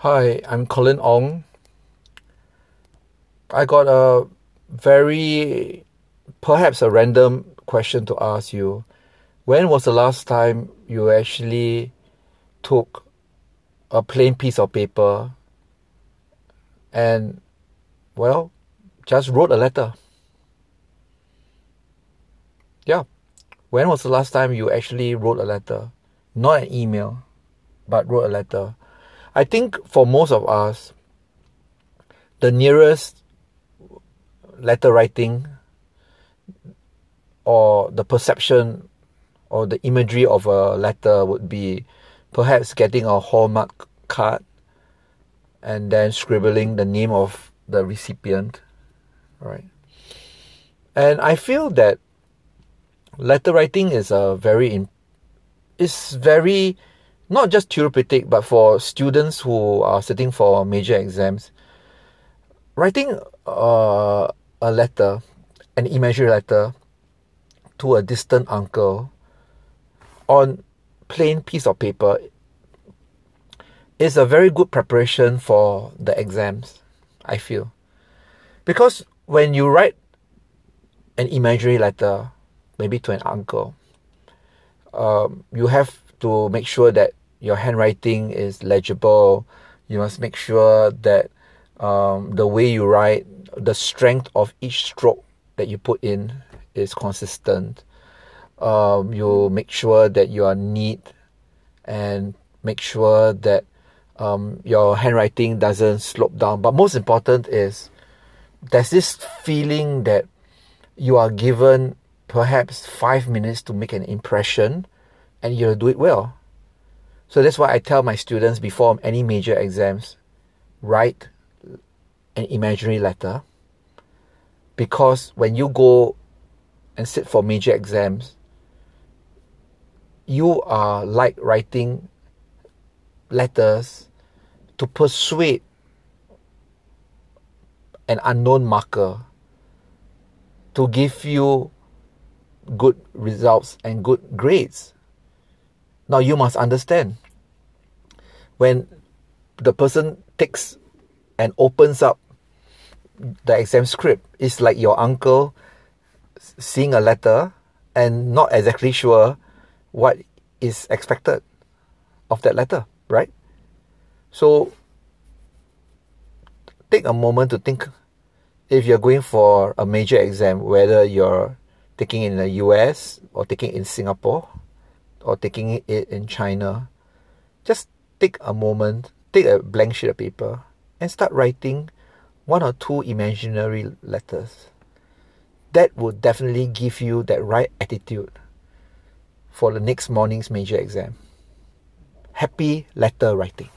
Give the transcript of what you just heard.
Hi, I'm Colin Ong. I got a very, perhaps a random question to ask you. When was the last time you actually took a plain piece of paper and, well, just wrote a letter? Yeah. When was the last time you actually wrote a letter? Not an email, but wrote a letter. I think for most of us, the nearest letter writing or the perception or the imagery of a letter would be perhaps getting a hallmark card and then scribbling the name of the recipient right? And i feel that letter writing is a very is very not just therapeutic but for students who are sitting for major exams writing uh, a letter an imaginary letter to a distant uncle on plain piece of paper is a very good preparation for the exams i feel. Because when you write an imaginary letter maybe to an uncle um, you have to make sure that your handwriting is legible you must make sure that um, the way you write the strength of each stroke that you put in is consistent um, you make sure that you are neat and make sure that um, your handwriting doesn't slope down but most important is there's this feeling that you are given perhaps five minutes to make an impression and you'll do it well. So that's why I tell my students before any major exams write an imaginary letter because when you go and sit for major exams, you are like writing letters to persuade an unknown marker to give you good results and good grades. Now you must understand when the person takes and opens up the exam script, it's like your uncle seeing a letter and not exactly sure what is expected of that letter, right? So take a moment to think if you're going for a major exam, whether you're taking in the US or taking in Singapore or taking it in China, just take a moment, take a blank sheet of paper, and start writing one or two imaginary letters. That will definitely give you that right attitude for the next morning's major exam. Happy letter writing.